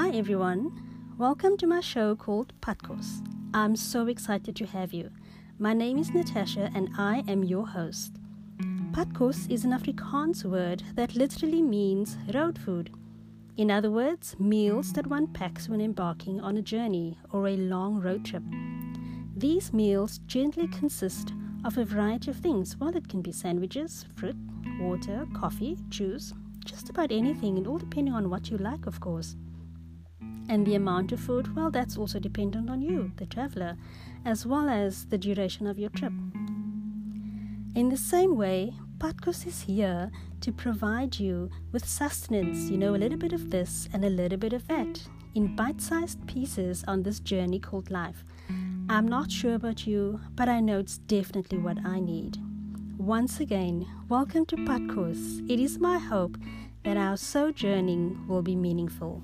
Hi everyone, welcome to my show called Padkos. I'm so excited to have you. My name is Natasha and I am your host. Padkos is an Afrikaans word that literally means road food. In other words, meals that one packs when embarking on a journey or a long road trip. These meals generally consist of a variety of things. Well, it can be sandwiches, fruit, water, coffee, juice, just about anything, and all depending on what you like, of course. And the amount of food, well, that's also dependent on you, mm. the traveler, as well as the duration of your trip. In the same way, Padkos is here to provide you with sustenance, you know, a little bit of this and a little bit of that, in bite sized pieces on this journey called life. I'm not sure about you, but I know it's definitely what I need. Once again, welcome to Padkos. It is my hope that our sojourning will be meaningful.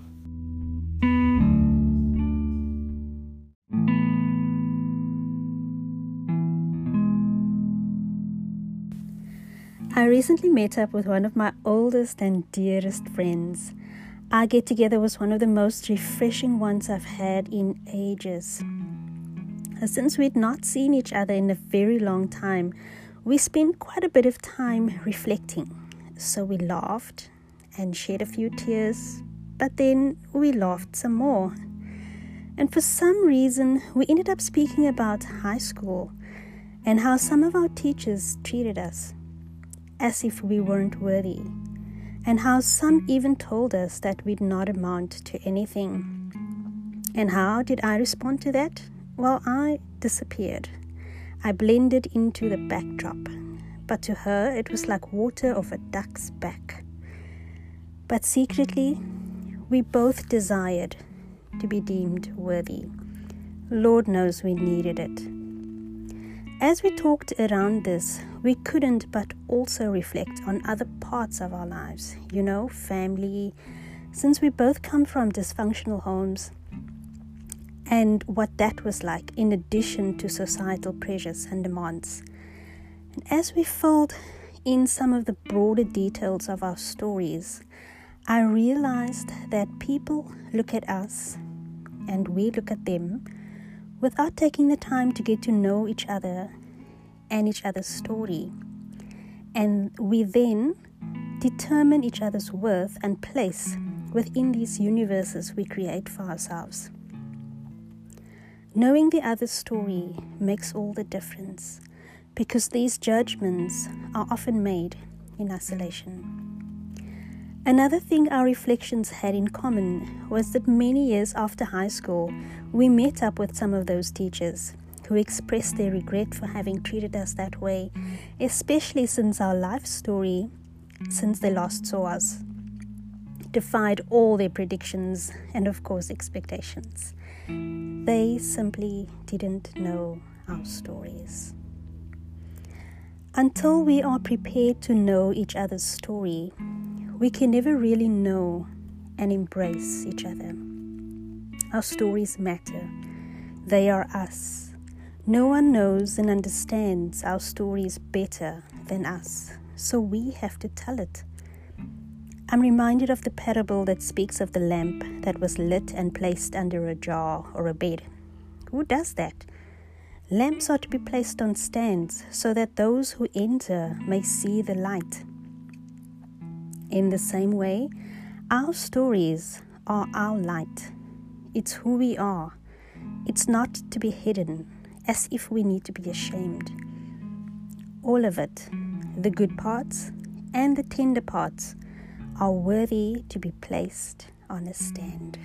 I recently met up with one of my oldest and dearest friends. Our get together was one of the most refreshing ones I've had in ages. Since we'd not seen each other in a very long time, we spent quite a bit of time reflecting. So we laughed and shed a few tears, but then we laughed some more. And for some reason, we ended up speaking about high school and how some of our teachers treated us as if we weren't worthy, and how some even told us that we'd not amount to anything. And how did I respond to that? Well, I disappeared. I blended into the backdrop, but to her it was like water off a duck's back. But secretly, we both desired to be deemed worthy. Lord knows we needed it. As we talked around this, we couldn't but also reflect on other parts of our lives, you know, family, since we both come from dysfunctional homes and what that was like in addition to societal pressures and demands. And as we filled in some of the broader details of our stories, I realized that people look at us and we look at them without taking the time to get to know each other and each other's story. And we then determine each other's worth and place within these universes we create for ourselves. Knowing the other's story makes all the difference because these judgments are often made in isolation. Another thing our reflections had in common was that many years after high school, we met up with some of those teachers who expressed their regret for having treated us that way, especially since our life story, since they last saw us, defied all their predictions and, of course, expectations. They simply didn't know our stories. Until we are prepared to know each other's story, we can never really know and embrace each other. Our stories matter, they are us. No one knows and understands our stories better than us, so we have to tell it. I'm reminded of the parable that speaks of the lamp that was lit and placed under a jar or a bed. Who does that? Lamps are to be placed on stands so that those who enter may see the light. In the same way, our stories are our light. It's who we are. It's not to be hidden as if we need to be ashamed. All of it, the good parts and the tender parts, are worthy to be placed on a stand.